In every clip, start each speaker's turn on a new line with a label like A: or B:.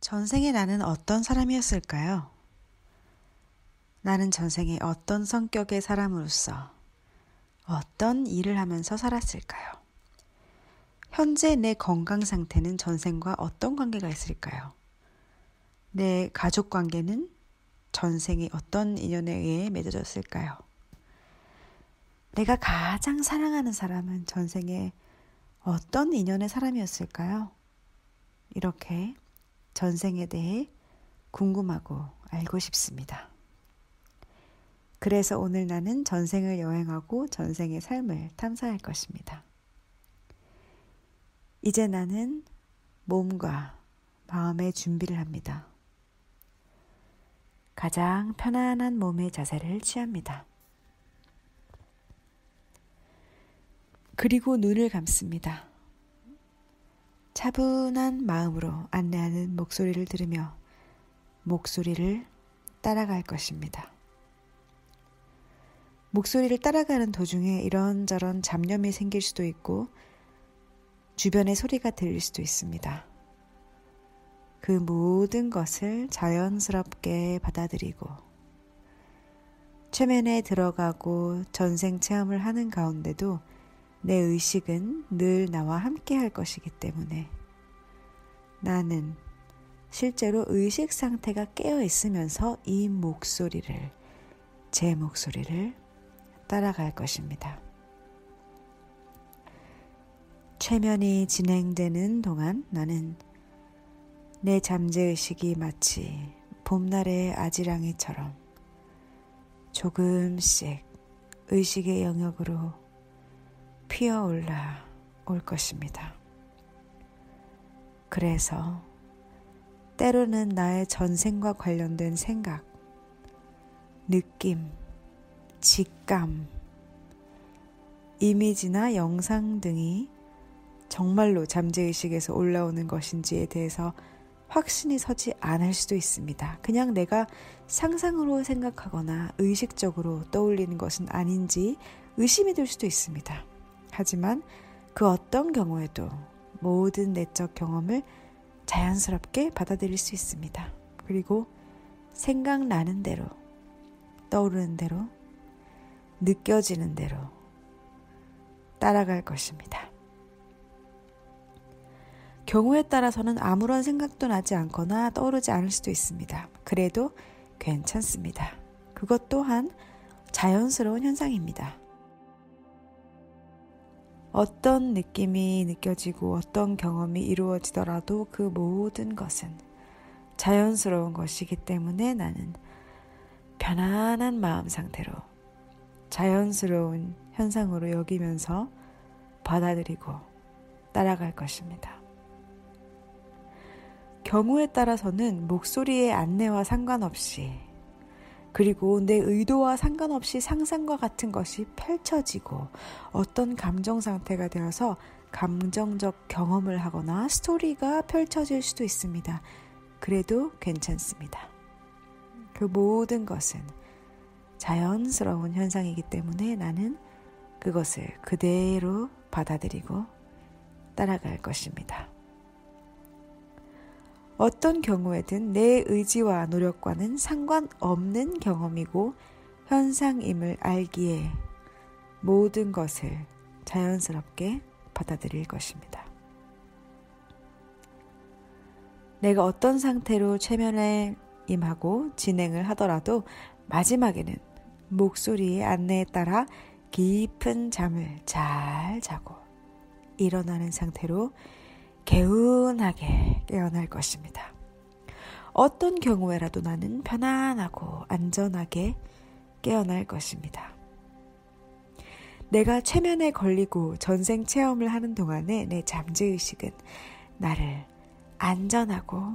A: 전생에 나는 어떤 사람이었을까요? 나는 전생에 어떤 성격의 사람으로서 어떤 일을 하면서 살았을까요? 현재 내 건강 상태는 전생과 어떤 관계가 있을까요? 내 가족 관계는 전생에 어떤 인연에 의해 맺어졌을까요? 내가 가장 사랑하는 사람은 전생에 어떤 인연의 사람이었을까요? 이렇게 전생에 대해 궁금하고 알고 싶습니다. 그래서 오늘 나는 전생을 여행하고 전생의 삶을 탐사할 것입니다. 이제 나는 몸과 마음의 준비를 합니다. 가장 편안한 몸의 자세를 취합니다. 그리고 눈을 감습니다. 차분한 마음으로 안내하는 목소리를 들으며 목소리를 따라갈 것입니다. 목소리를 따라가는 도중에 이런저런 잡념이 생길 수도 있고 주변의 소리가 들릴 수도 있습니다. 그 모든 것을 자연스럽게 받아들이고 최면에 들어가고 전생 체험을 하는 가운데도 내 의식은 늘 나와 함께 할 것이기 때문에 나는 실제로 의식 상태가 깨어 있으면서 이 목소리를, 제 목소리를 따라갈 것입니다. 최면이 진행되는 동안 나는 내 잠재의식이 마치 봄날의 아지랑이처럼 조금씩 의식의 영역으로 피어올라 올 것입니다. 그래서 때로는 나의 전생과 관련된 생각, 느낌, 직감, 이미지나 영상 등이 정말로 잠재의식에서 올라오는 것인지에 대해서 확신이 서지 않을 수도 있습니다. 그냥 내가 상상으로 생각하거나 의식적으로 떠올리는 것은 아닌지 의심이 들 수도 있습니다. 하지만 그 어떤 경우에도 모든 내적 경험을 자연스럽게 받아들일 수 있습니다. 그리고 생각나는 대로, 떠오르는 대로, 느껴지는 대로 따라갈 것입니다. 경우에 따라서는 아무런 생각도 나지 않거나 떠오르지 않을 수도 있습니다. 그래도 괜찮습니다. 그것 또한 자연스러운 현상입니다. 어떤 느낌이 느껴지고 어떤 경험이 이루어지더라도 그 모든 것은 자연스러운 것이기 때문에 나는 편안한 마음 상태로 자연스러운 현상으로 여기면서 받아들이고 따라갈 것입니다. 경우에 따라서는 목소리의 안내와 상관없이 그리고 내 의도와 상관없이 상상과 같은 것이 펼쳐지고 어떤 감정 상태가 되어서 감정적 경험을 하거나 스토리가 펼쳐질 수도 있습니다. 그래도 괜찮습니다. 그 모든 것은 자연스러운 현상이기 때문에 나는 그것을 그대로 받아들이고 따라갈 것입니다. 어떤 경우에든 내 의지와 노력과는 상관없는 경험이고 현상임을 알기에 모든 것을 자연스럽게 받아들일 것입니다. 내가 어떤 상태로 최면에 임하고 진행을 하더라도 마지막에는 목소리의 안내에 따라 깊은 잠을 잘 자고 일어나는 상태로 개운하게 깨어날 것입니다. 어떤 경우에라도 나는 편안하고 안전하게 깨어날 것입니다. 내가 최면에 걸리고 전생 체험을 하는 동안에 내 잠재의식은 나를 안전하고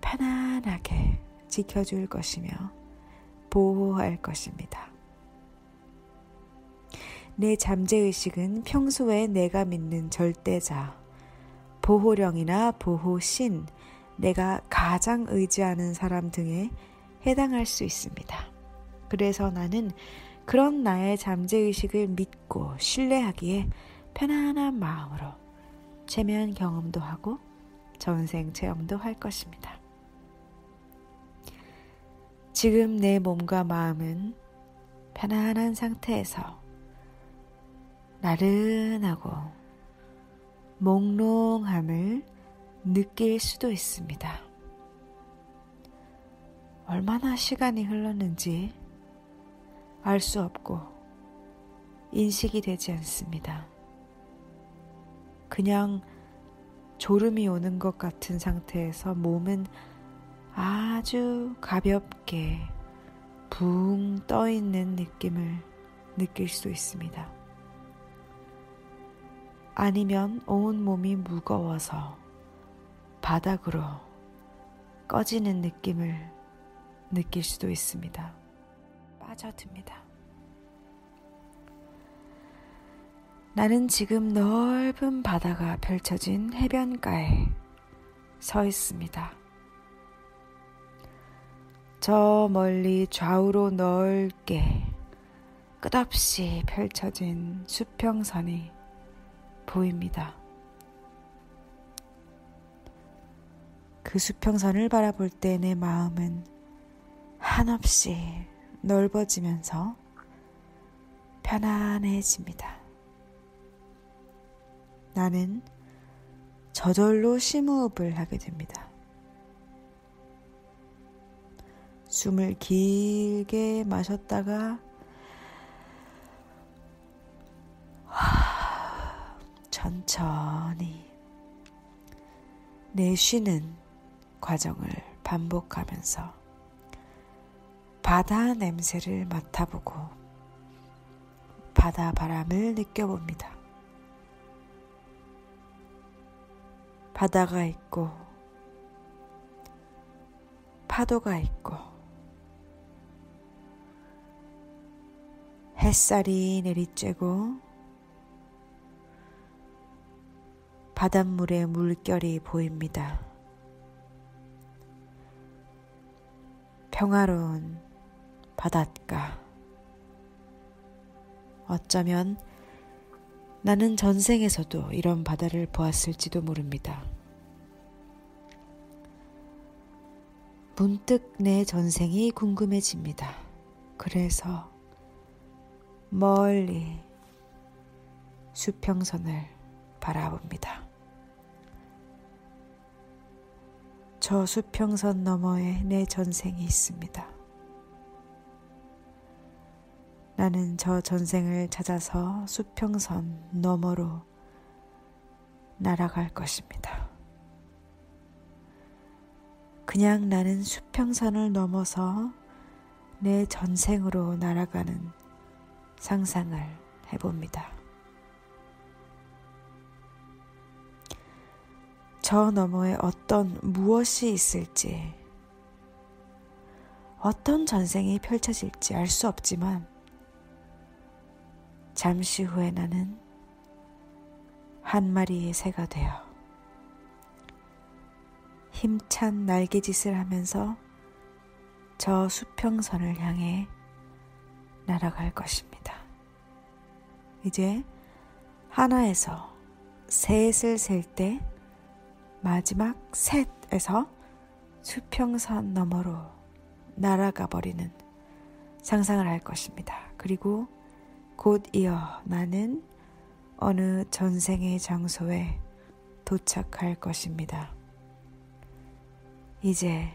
A: 편안하게 지켜줄 것이며 보호할 것입니다. 내 잠재의식은 평소에 내가 믿는 절대자, 보호령이나 보호신, 내가 가장 의지하는 사람 등에 해당할 수 있습니다. 그래서 나는 그런 나의 잠재의식을 믿고 신뢰하기에 편안한 마음으로 최면 경험도 하고 전생 체험도 할 것입니다. 지금 내 몸과 마음은 편안한 상태에서 나른하고 몽롱함을 느낄 수도 있습니다. 얼마나 시간이 흘렀는지 알 수 없고 인식이 되지 않습니다. 그냥 졸음이 오는 것 같은 상태에서 몸은 아주 가볍게 붕 떠 있는 느낌을 느낄 수 있습니다. 아니면 온 몸이 무거워서 바닥으로 꺼지는 느낌을 느낄 수도 있습니다. 빠져듭니다. 나는 지금 넓은 바다가 펼쳐진 해변가에 서 있습니다. 저 멀리 좌우로 넓게 끝없이 펼쳐진 수평선이 보입니다. 그 수평선을 바라볼 때 내 마음은 한없이 넓어지면서 편안해집니다. 나는 저절로 심호흡을 하게 됩니다. 숨을 길게 마셨다가 천천히 내쉬는 과정을 반복하면서 바다 냄새를 맡아보고 바다 바람을 느껴봅니다. 바다가 있고 파도가 있고 햇살이 내리쬐고 바닷물의 물결이 보입니다. 평화로운 바닷가. 어쩌면 나는 전생에서도 이런 바다를 보았을지도 모릅니다. 문득 내 전생이 궁금해집니다. 그래서 멀리 수평선을 바라봅니다. 저 수평선 너머에 내 전생이 있습니다. 나는 저 전생을 찾아서 수평선 너머로 날아갈 것입니다. 그냥 나는 수평선을 넘어서 내 전생으로 날아가는 상상을 해봅니다. 저 너머에 어떤 무엇이 있을지, 어떤 전생이 펼쳐질지 알 수 없지만, 잠시 후에 나는 한 마리의 새가 되어 힘찬 날개짓을 하면서 저 수평선을 향해 날아갈 것입니다. 이제 하나에서 셋을 셀 때 마지막 셋에서 수평선 너머로 날아가 버리는 상상을 할 것입니다. 그리고 곧 이어 나는 어느 전생의 장소에 도착할 것입니다. 이제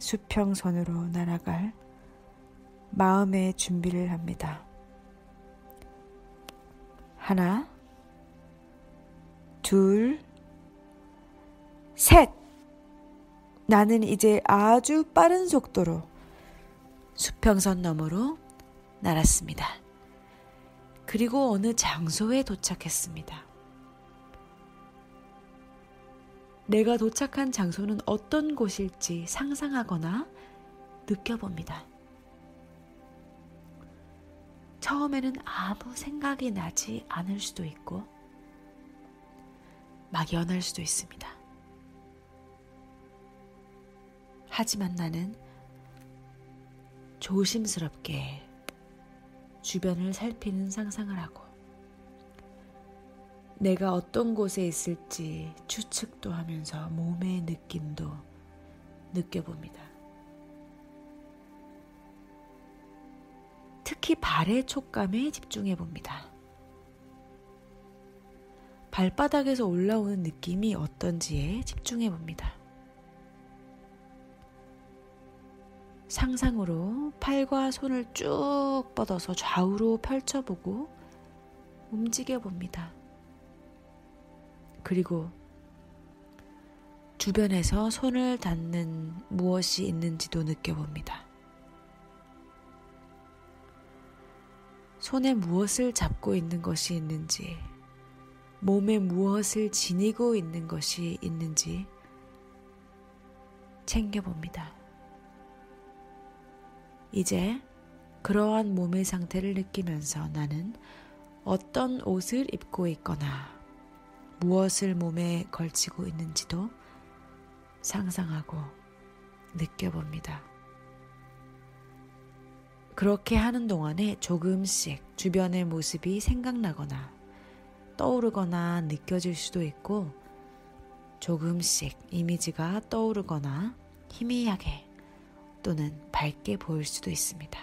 A: 수평선으로 날아갈 마음의 준비를 합니다. 하나, 둘, 셋! 나는 이제 아주 빠른 속도로 수평선 너머로 날았습니다. 그리고 어느 장소에 도착했습니다. 내가 도착한 장소는 어떤 곳일지 상상하거나 느껴봅니다. 처음에는 아무 생각이 나지 않을 수도 있고, 막연할 수도 있습니다. 하지만 나는 조심스럽게 주변을 살피는 상상을 하고 내가 어떤 곳에 있을지 추측도 하면서 몸의 느낌도 느껴봅니다. 특히 발의 촉감에 집중해 봅니다. 발바닥에서 올라오는 느낌이 어떤지에 집중해 봅니다. 상상으로 팔과 손을 쭉 뻗어서 좌우로 펼쳐보고 움직여 봅니다. 그리고 주변에서 손을 닿는 무엇이 있는지도 느껴봅니다. 손에 무엇을 잡고 있는 것이 있는지, 몸에 무엇을 지니고 있는 것이 있는지 챙겨봅니다. 이제 그러한 몸의 상태를 느끼면서 나는 어떤 옷을 입고 있거나 무엇을 몸에 걸치고 있는지도 상상하고 느껴봅니다. 그렇게 하는 동안에 조금씩 주변의 모습이 생각나거나 떠오르거나 느껴질 수도 있고 조금씩 이미지가 떠오르거나 희미하게 또는 밝게 보일 수도 있습니다.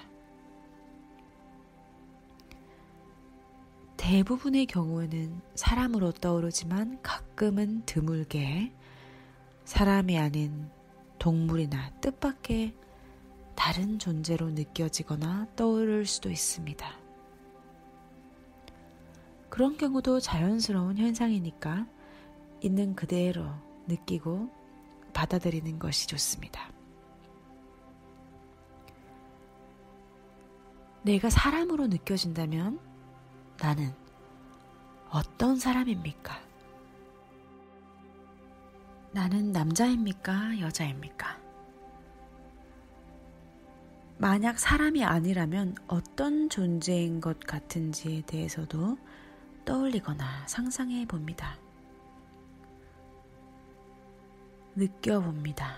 A: 대부분의 경우에는 사람으로 떠오르지만 가끔은 드물게 사람이 아닌 동물이나 뜻밖의 다른 존재로 느껴지거나 떠오를 수도 있습니다. 그런 경우도 자연스러운 현상이니까 있는 그대로 느끼고 받아들이는 것이 좋습니다. 내가 사람으로 느껴진다면 나는 어떤 사람입니까? 나는 남자입니까? 여자입니까? 만약 사람이 아니라면 어떤 존재인 것 같은지에 대해서도 떠올리거나 상상해 봅니다. 느껴봅니다.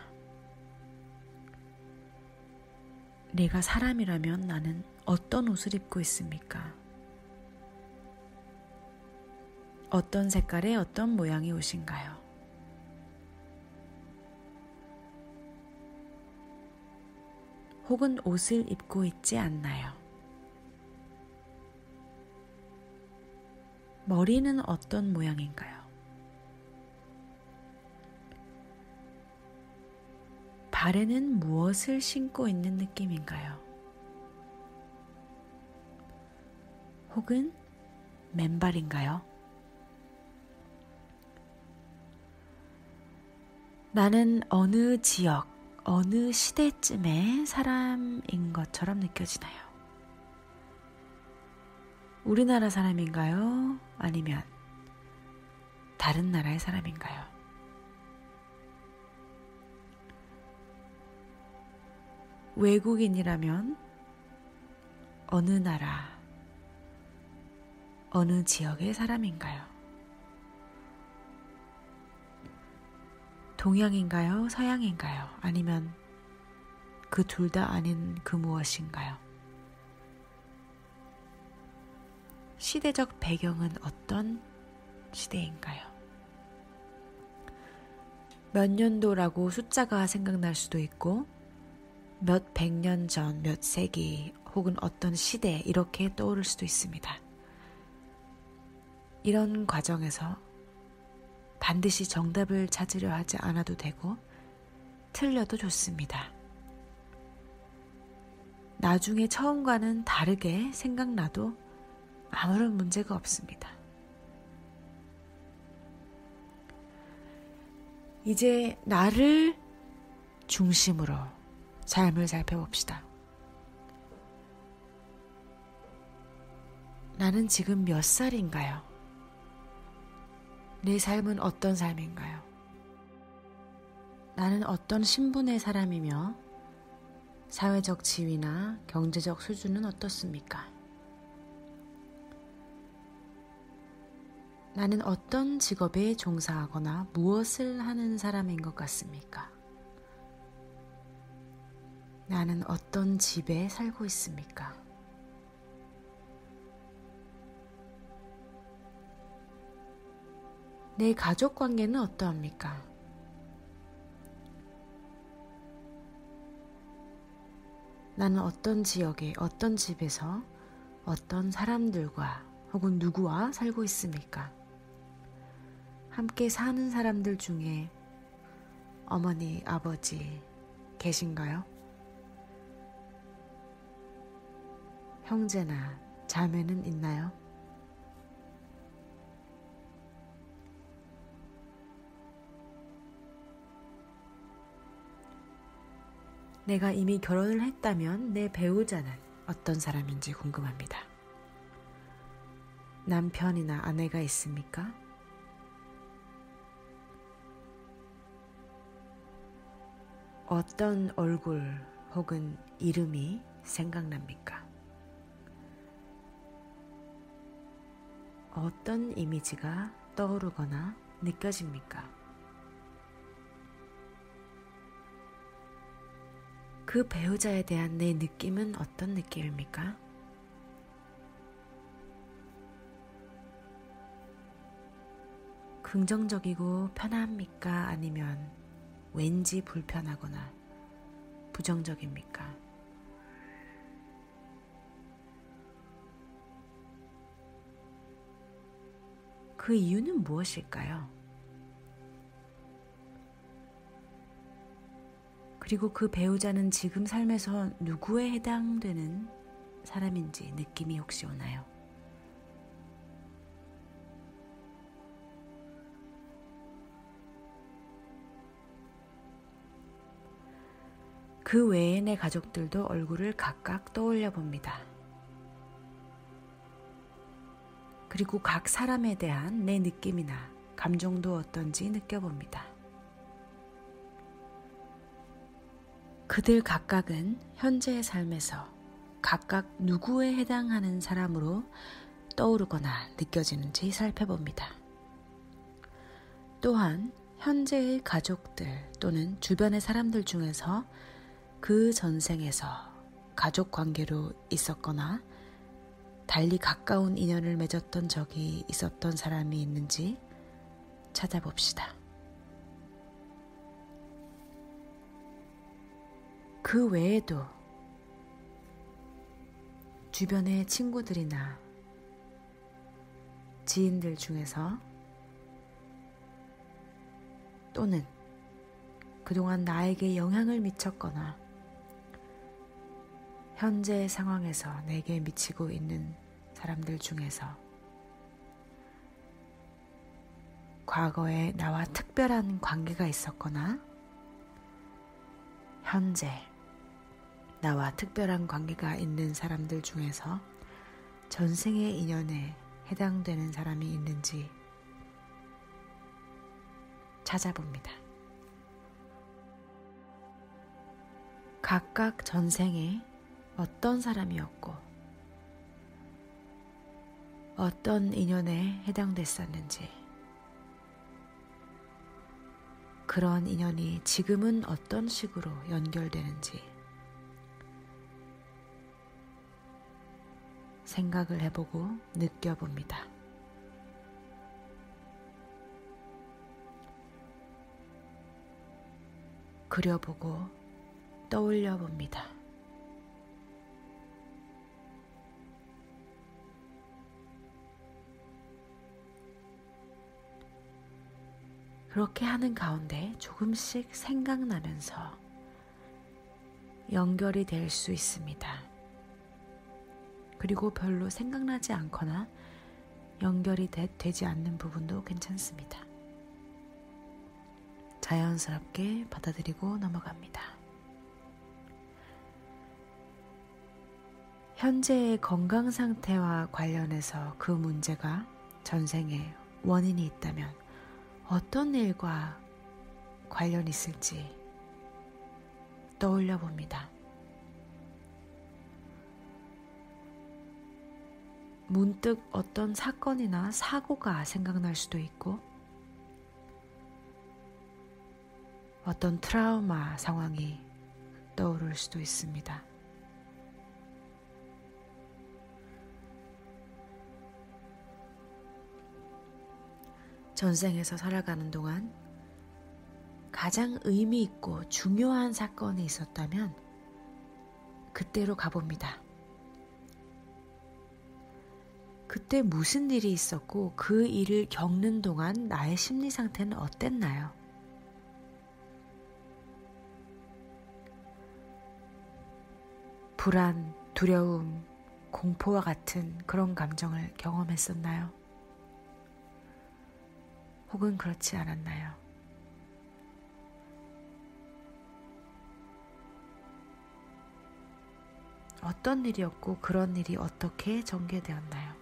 A: 내가 사람이라면 나는 어떤 옷을 입고 있습니까? 어떤 색깔의 어떤 모양의 옷인가요? 혹은 옷을 입고 있지 않나요? 머리는 어떤 모양인가요? 발에는 무엇을 신고 있는 느낌인가요? 혹은 맨발인가요? 나는 어느 지역, 어느 시대쯤의 사람인 것처럼 느껴지나요? 우리나라 사람인가요? 아니면 다른 나라의 사람인가요? 외국인이라면 어느 나라, 어느 지역의 사람인가요? 동양인가요? 서양인가요? 아니면 그 둘 다 아닌 그 무엇인가요? 시대적 배경은 어떤 시대인가요? 몇 년도라고 숫자가 생각날 수도 있고, 몇 백 년 전, 몇 세기, 혹은 어떤 시대, 이렇게 떠오를 수도 있습니다. 이런 과정에서 반드시 정답을 찾으려 하지 않아도 되고 틀려도 좋습니다. 나중에 처음과는 다르게 생각나도 아무런 문제가 없습니다. 이제 나를 중심으로 삶을 살펴봅시다. 나는 지금 몇 살인가요? 내 삶은 어떤 삶인가요? 나는 어떤 신분의 사람이며 사회적 지위나 경제적 수준은 어떻습니까? 나는 어떤 직업에 종사하거나 무엇을 하는 사람인 것 같습니까? 나는 어떤 집에 살고 있습니까? 내 가족 관계는 어떠합니까? 나는 어떤 지역에, 어떤 집에서, 어떤 사람들과 혹은 누구와 살고 있습니까? 함께 사는 사람들 중에 어머니, 아버지 계신가요? 형제나 자매는 있나요? 내가 이미 결혼을 했다면 내 배우자는 어떤 사람인지 궁금합니다. 남편이나 아내가 있습니까? 어떤 얼굴 혹은 이름이 생각납니까? 어떤 이미지가 떠오르거나 느껴집니까? 그 배우자에 대한 내 느낌은 어떤 느낌입니까? 긍정적이고 편합니까? 아니면 왠지 불편하거나 부정적입니까? 그 이유는 무엇일까요? 그리고 그 배우자는 지금 삶에서 누구에 해당되는 사람인지 느낌이 혹시 오나요? 그 외에 내 가족들도 얼굴을 각각 떠올려 봅니다. 그리고 각 사람에 대한 내 느낌이나 감정도 어떤지 느껴봅니다. 그들 각각은 현재의 삶에서 각각 누구에 해당하는 사람으로 떠오르거나 느껴지는지 살펴봅니다. 또한 현재의 가족들 또는 주변의 사람들 중에서 그 전생에서 가족 관계로 있었거나 달리 가까운 인연을 맺었던 적이 있었던 사람이 있는지 찾아봅시다. 그 외에도 주변의 친구들이나 지인들 중에서 또는 그동안 나에게 영향을 미쳤거나 현재 상황에서 내게 미치고 있는 사람들 중에서 과거에 나와 특별한 관계가 있었거나 현재 나와 특별한 관계가 있는 사람들 중에서 전생의 인연에 해당되는 사람이 있는지 찾아봅니다. 각각 전생에 어떤 사람이었고 어떤 인연에 해당됐었는지 그런 인연이 지금은 어떤 식으로 연결되는지 생각을 해보고 느껴봅니다. 그려보고 떠올려 봅니다. 그렇게 하는 가운데 조금씩 생각나면서 연결이 될 수 있습니다. 그리고 별로 생각나지 않거나 연결이 되, 되지 않는 부분도 괜찮습니다. 자연스럽게 받아들이고 넘어갑니다. 현재의 건강 상태와 관련해서 그 문제가 전생에 원인이 있다면 어떤 일과 관련 있을지 떠올려 봅니다. 문득 어떤 사건이나 사고가 생각날 수도 있고, 어떤 트라우마 상황이 떠오를 수도 있습니다. 전생에서 살아가는 동안 가장 의미 있고 중요한 사건이 있었다면 그때로 가봅니다. 그때 무슨 일이 있었고 그 일을 겪는 동안 나의 심리 상태는 어땠나요? 불안, 두려움, 공포와 같은 그런 감정을 경험했었나요? 혹은 그렇지 않았나요? 어떤 일이었고 그런 일이 어떻게 전개되었나요?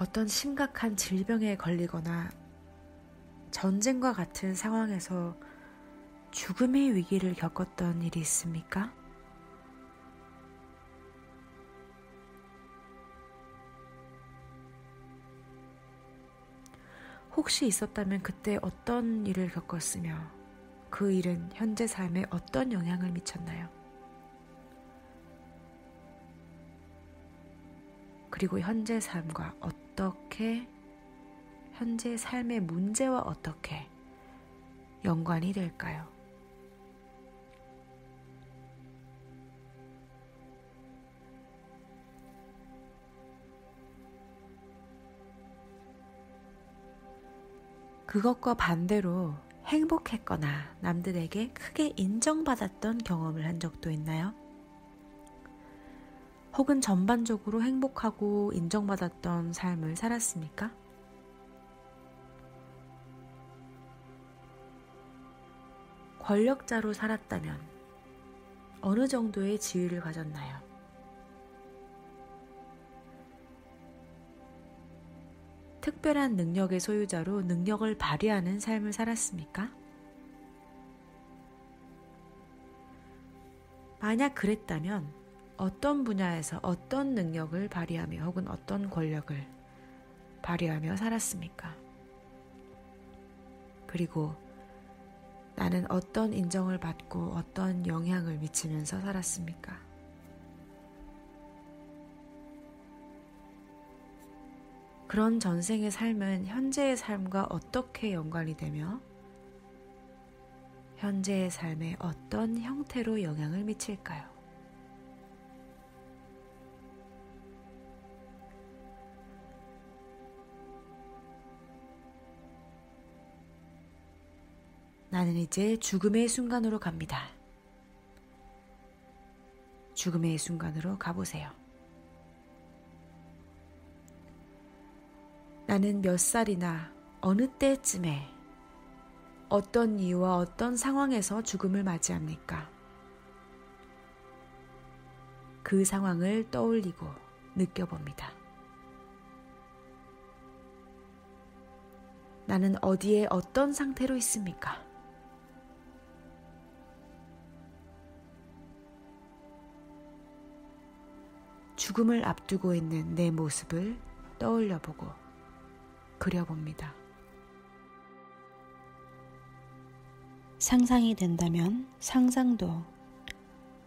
A: 어떤 심각한 질병에 걸리거나 전쟁과 같은 상황에서 죽음의 위기를 겪었던 일이 있습니까? 혹시 있었다면 그때 어떤 일을 겪었으며 그 일은 현재 삶에 어떤 영향을 미쳤나요? 그리고 현재 삶과 어 떻게 현재 삶의 문제와 어떻게 연관이 될까요? 그것과 반대로 행복했거나 남들에게 크게 인정받았던 경험을 한 적도 있나요? 혹은 전반적으로 행복하고 인정받았던 삶을 살았습니까? 권력자로 살았다면 어느 정도의 지위를 가졌나요? 특별한 능력의 소유자로 능력을 발휘하는 삶을 살았습니까? 만약 그랬다면 어떤 분야에서 어떤 능력을 발휘하며 혹은 어떤 권력을 발휘하며 살았습니까? 그리고 나는 어떤 인정을 받고 어떤 영향을 미치면서 살았습니까? 그런 전생의 삶은 현재의 삶과 어떻게 연관이 되며 현재의 삶에 어떤 형태로 영향을 미칠까요? 나는 이제 죽음의 순간으로 갑니다. 죽음의 순간으로 가보세요. 나는 몇 살이나 어느 때쯤에 어떤 이유와 어떤 상황에서 죽음을 맞이합니까? 그 상황을 떠올리고 느껴봅니다. 나는 어디에 어떤 상태로 있습니까? 죽음을 앞두고 있는 내 모습을 떠올려 보고 그려봅니다. 상상이 된다면 상상도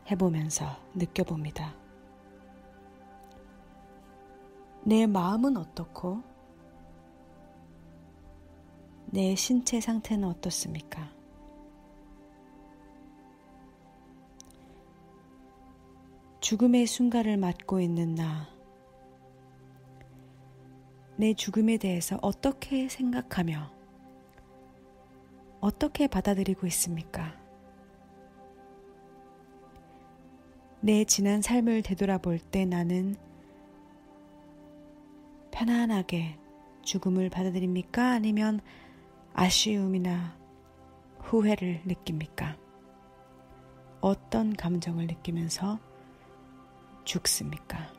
A: 해보면서 느껴봅니다. 내 마음은 어떻고 내 신체 상태는 어떻습니까? 죽음의 순간을 맞고 있는 나. 내 죽음에 대해서 어떻게 생각하며 어떻게 받아들이고 있습니까? 내 지난 삶을 되돌아볼 때 나는 편안하게 죽음을 받아들입니까? 아니면 아쉬움이나 후회를 느낍니까? 어떤 감정을 느끼면서 죽습니까?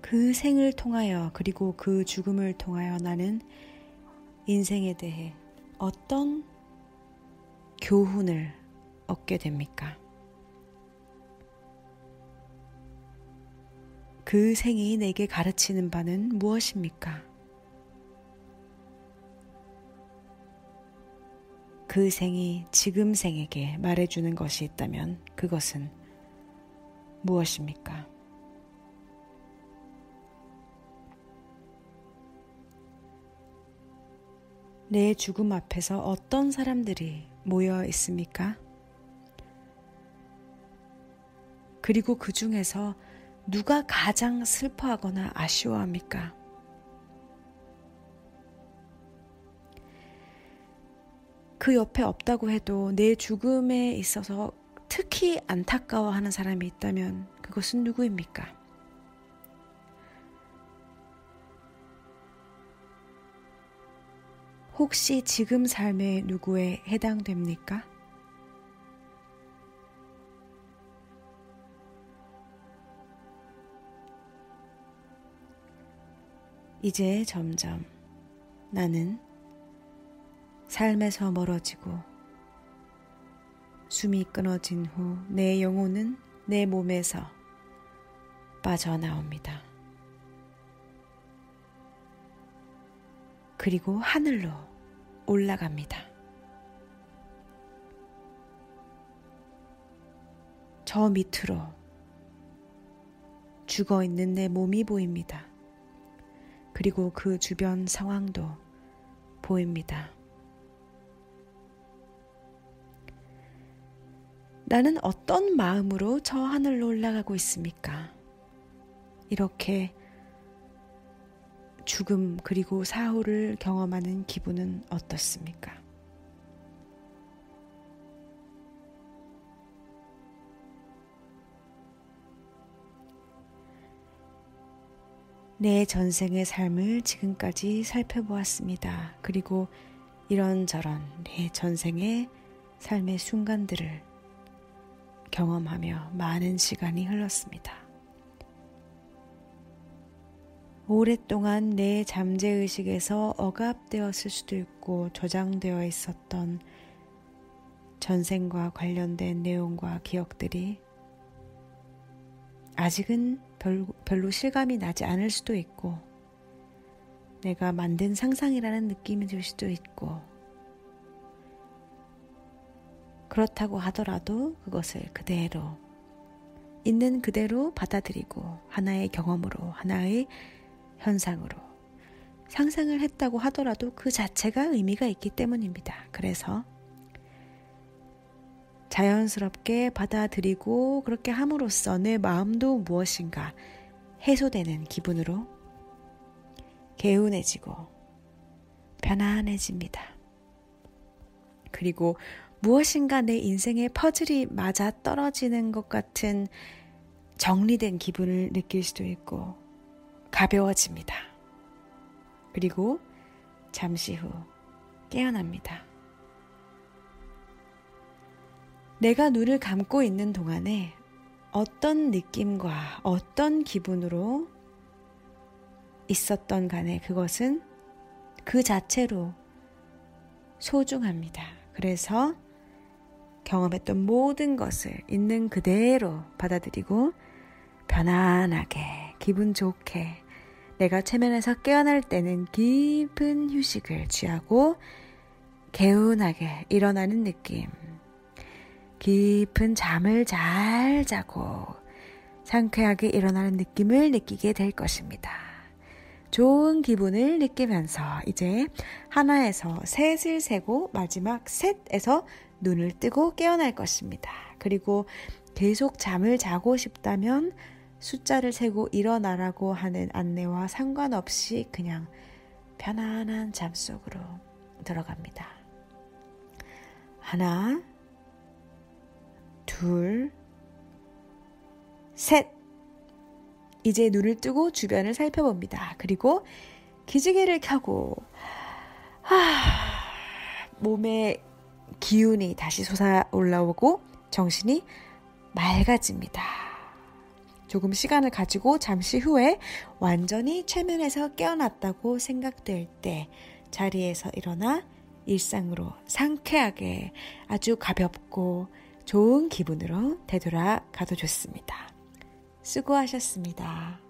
A: 그 생을 통하여 그리고 그 죽음을 통하여 나는 인생에 대해 어떤 교훈을 얻게 됩니까? 그 생이 내게 가르치는 바는 무엇입니까? 그 생이 지금 생에게 말해주는 것이 있다면 그것은 무엇입니까? 내 죽음 앞에서 어떤 사람들이 모여 있습니까? 그리고 그 중에서 누가 가장 슬퍼하거나 아쉬워합니까? 그 옆에 없다고 해도 내 죽음에 있어서 특히 안타까워하는 사람이 있다면 그것은 누구입니까? 혹시 지금 삶의 누구에 해당됩니까? 이제 점점 나는 삶에서 멀어지고 숨이 끊어진 후 내 영혼은 내 몸에서 빠져나옵니다. 그리고 하늘로 올라갑니다. 저 밑으로 죽어 있는 내 몸이 보입니다. 그리고 그 주변 상황도 보입니다. 나는 어떤 마음으로 저 하늘로 올라가고 있습니까? 이렇게 죽음 그리고 사후를 경험하는 기분은 어떻습니까? 내 전생의 삶을 지금까지 살펴보았습니다. 그리고 이런저런 내 전생의 삶의 순간들을 경험하며 많은 시간이 흘렀습니다. 오랫동안 내 잠재의식에서 억압되었을 수도 있고 저장되어 있었던 전생과 관련된 내용과 기억들이 아직은 별, 별로 실감이 나지 않을 수도 있고 내가 만든 상상이라는 느낌이 들 수도 있고 그렇다고 하더라도 그것을 그대로 있는 그대로 받아들이고 하나의 경험으로 하나의 현상으로 상상을 했다고 하더라도 그 자체가 의미가 있기 때문입니다. 그래서 자연스럽게 받아들이고 그렇게 함으로써 내 마음도 무엇인가 해소되는 기분으로 개운해지고 편안해집니다. 그리고 무엇인가 내 인생의 퍼즐이 맞아 떨어지는 것 같은 정리된 기분을 느낄 수도 있고 가벼워집니다. 그리고 잠시 후 깨어납니다. 내가 눈을 감고 있는 동안에 어떤 느낌과 어떤 기분으로 있었던 간에 그것은 그 자체로 소중합니다. 그래서 경험했던 모든 것을 있는 그대로 받아들이고 편안하게 기분 좋게 내가 최면에서 깨어날 때는 깊은 휴식을 취하고 개운하게 일어나는 느낌. 깊은 잠을 잘 자고 상쾌하게 일어나는 느낌을 느끼게 될 것입니다. 좋은 기분을 느끼면서 이제 하나에서 셋을 세고 마지막 셋에서 눈을 뜨고 깨어날 것입니다. 그리고 계속 잠을 자고 싶다면 숫자를 세고 일어나라고 하는 안내와 상관없이 그냥 편안한 잠 속으로 들어갑니다. 하나, 둘, 셋. 이제 눈을 뜨고 주변을 살펴봅니다. 그리고 기지개를 켜고, 하, 몸에 기운이 다시 솟아 올라오고 정신이 맑아집니다. 조금 시간을 가지고 잠시 후에 완전히 최면에서 깨어났다고 생각될 때 자리에서 일어나 일상으로 상쾌하게 아주 가볍고 좋은 기분으로 되돌아가도 좋습니다. 수고하셨습니다.